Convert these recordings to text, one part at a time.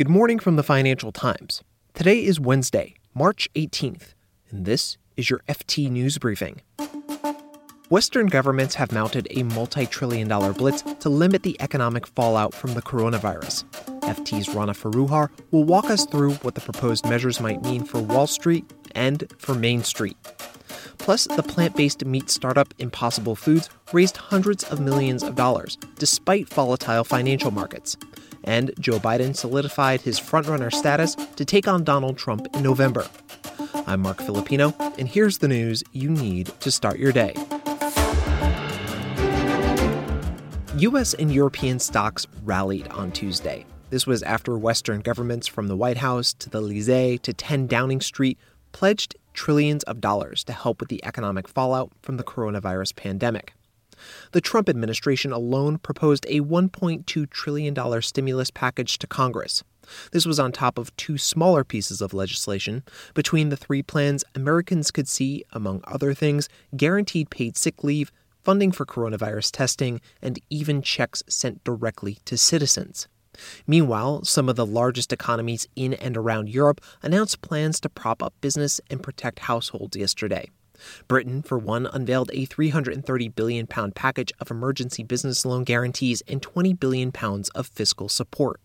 Good morning from the Financial Times. Today is Wednesday, March 18th, and this is your FT News Briefing. Western governments have mounted a multi trillion dollar blitz to limit the economic fallout from the coronavirus. FT's Rana Foroohar will walk us through what the proposed measures might mean for Wall Street and for Main Street. Plus, the plant based meat startup Impossible Foods raised hundreds of millions of dollars despite volatile financial markets. And Joe Biden solidified his frontrunner status to take on Donald Trump in November. I'm Marc Filippino, and here's the news you need to start your day. US and European stocks rallied on Tuesday. This was after Western governments from the White House to the Elysee to 10 Downing Street pledged trillions of dollars to help with the economic fallout from the coronavirus pandemic. The Trump administration alone proposed a $1.2 trillion stimulus package to Congress. This was on top of two smaller pieces of legislation. Between the three plans, Americans could see, among other things, guaranteed paid sick leave, funding for coronavirus testing, and even checks sent directly to citizens. Meanwhile, some of the largest economies in and around Europe announced plans to prop up business and protect households yesterday. Britain, for one, unveiled a 330 billion pound package of emergency business loan guarantees and 20 billion pounds of fiscal support.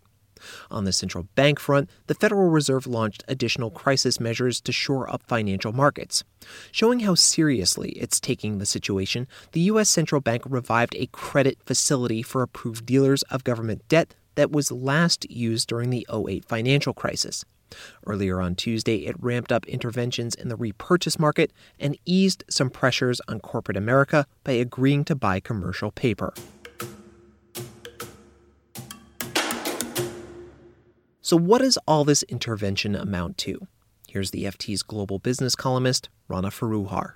On the central bank front, the Federal Reserve launched additional crisis measures to shore up financial markets. Showing how seriously it's taking the situation, the U.S. Central Bank revived a credit facility for approved dealers of government debt that was last used during the 08 financial crisis. Earlier on Tuesday, it ramped up interventions in the repurchase market and eased some pressures on corporate America by agreeing to buy commercial paper. So, what does all this intervention amount to? Here's the FT's global business columnist, Rana Foroohar.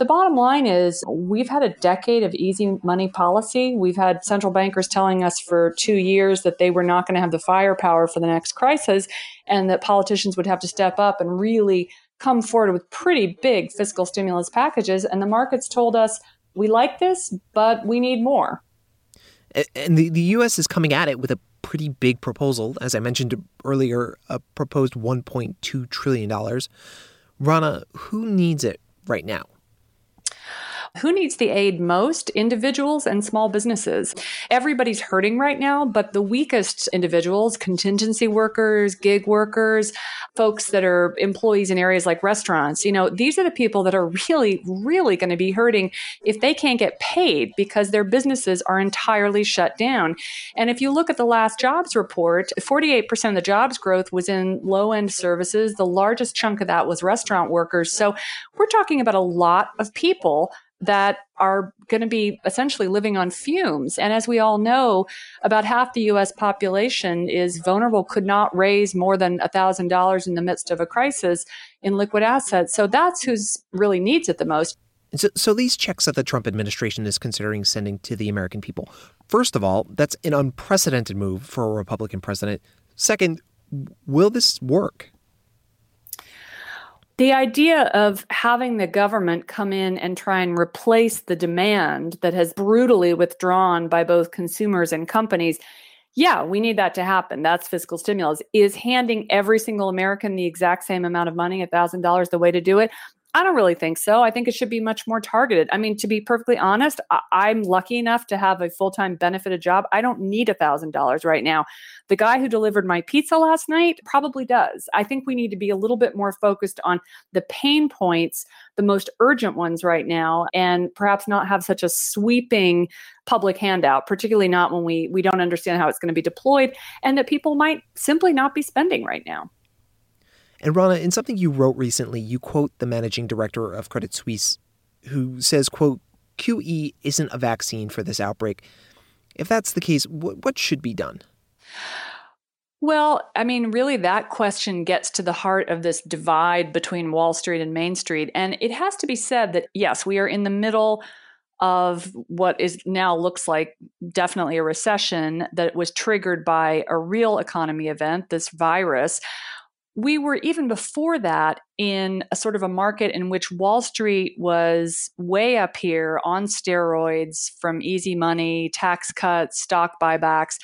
The bottom line is we've had a decade of easy money policy. We've had central bankers telling us for two years that they were not going to have the firepower for the next crisis and that politicians would have to step up and really come forward with pretty big fiscal stimulus packages. And the markets told us, we like this, but we need more. And the, the U.S. is coming at it with a pretty big proposal. As I mentioned earlier, a proposed $1.2 trillion. Rana, who needs it right now? Who needs the aid most? Individuals and small businesses. Everybody's hurting right now, but the weakest individuals, contingency workers, gig workers, folks that are employees in areas like restaurants, you know, these are the people that are really, really going to be hurting if they can't get paid because their businesses are entirely shut down. And if you look at the last jobs report, 48% of the jobs growth was in low end services. The largest chunk of that was restaurant workers. So we're talking about a lot of people that are going to be essentially living on fumes. And as we all know, about half the US population is vulnerable, could not raise more than $1,000 in the midst of a crisis in liquid assets. So that's who's really needs it the most. So, so these checks that the Trump administration is considering sending to the American people, first of all, that's an unprecedented move for a Republican president. Second, will this work? The idea of having the government come in and try and replace the demand that has brutally withdrawn by both consumers and companies yeah, we need that to happen. That's fiscal stimulus. Is handing every single American the exact same amount of money, $1,000, the way to do it? I don't really think so. I think it should be much more targeted. I mean, to be perfectly honest, I- am lucky enough to have a full time benefited job. I don't need a $1,000 right now. The guy who delivered my pizza last night probably does. I think we need to be a little bit more focused on the pain points, the most urgent ones right now, and perhaps not have such a sweeping public handout, particularly not when we, we don't understand how it's going to be deployed and that people might simply not be spending right now. And Rana, in something you wrote recently, you quote the managing director of Credit Suisse, who says, quote, QE isn't a vaccine for this outbreak. If that's the case, what, should be done? Well, I mean, really, that question gets to the heart of this divide between Wall Street and Main Street. And it has to be said that, yes, we are in the middle of what is now looks like definitely a recession that was triggered by a real economy event, this virus we were even before that in a sort of a market in which Wall Street was way up here on steroids from easy money, tax cuts, stock buybacks.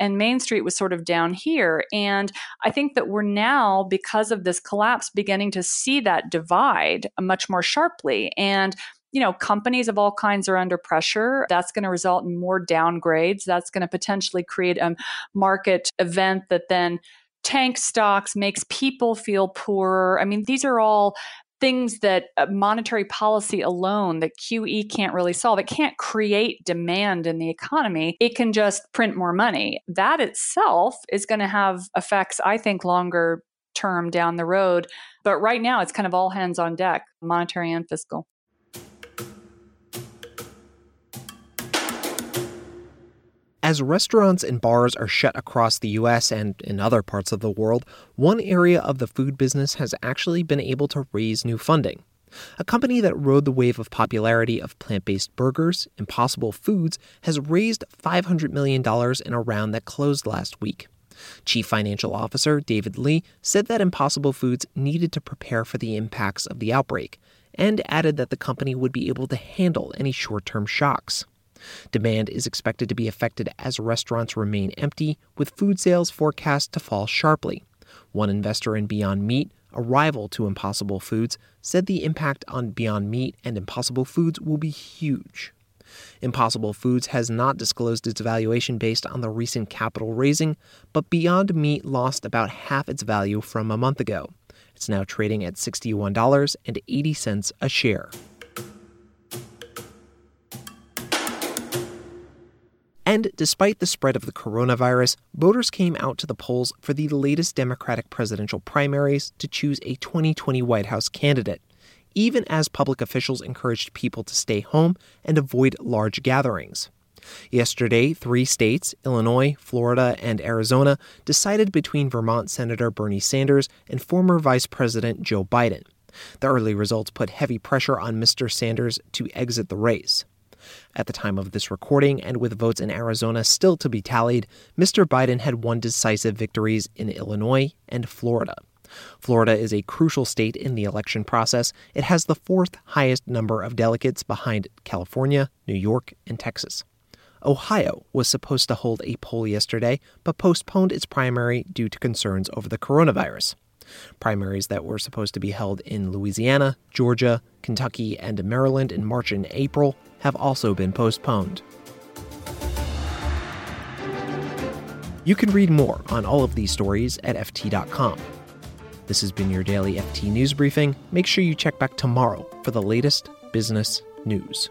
and Main Street was sort of down here. And I think that we're now, because of this collapse, beginning to see that divide much more sharply. And you know, companies of all kinds are under pressure. That's going to result in more downgrades. That's going to potentially create a market event that then tanks stocks, makes people feel poorer. I mean, these are all things that uh, monetary policy alone that QE can't really solve. It can't create demand in the economy. It can just print more money. That itself is going to have effects, I think, longer term down the road. But right now, it's kind of all hands on deck, monetary and fiscal. As restaurants and bars are shut across the US and in other parts of the world, one area of the food business has actually been able to raise new funding. A company that rode the wave of popularity of plant based burgers, Impossible Foods, has raised $500 million in a round that closed last week. Chief Financial Officer David Lee said that Impossible Foods needed to prepare for the impacts of the outbreak and added that the company would be able to handle any short term shocks. Demand is expected to be affected as restaurants remain empty, with food sales forecast to fall sharply. One investor in Beyond Meat, a rival to Impossible Foods, said the impact on Beyond Meat and Impossible Foods will be huge. Impossible Foods has not disclosed its valuation based on the recent capital raising, but Beyond Meat lost about half its value from a month ago. It's now trading at $61.80 a share. And despite the spread of the coronavirus, voters came out to the polls for the latest Democratic presidential primaries to choose a 2020 White House candidate, even as public officials encouraged people to stay home and avoid large gatherings. Yesterday, three states, Illinois, Florida, and Arizona, decided between Vermont Senator Bernie Sanders and former Vice President Joe Biden. The early results put heavy pressure on Mr. Sanders to exit the race. At the time of this recording, and with votes in Arizona still to be tallied, Mr. Biden had won decisive victories in Illinois and Florida. Florida is a crucial state in the election process. It has the fourth highest number of delegates behind California, New York, and Texas. Ohio was supposed to hold a poll yesterday, but postponed its primary due to concerns over the coronavirus. Primaries that were supposed to be held in Louisiana, Georgia, Kentucky, and Maryland in March and April have also been postponed. You can read more on all of these stories at FT.com. This has been your daily FT News Briefing. Make sure you check back tomorrow for the latest business news.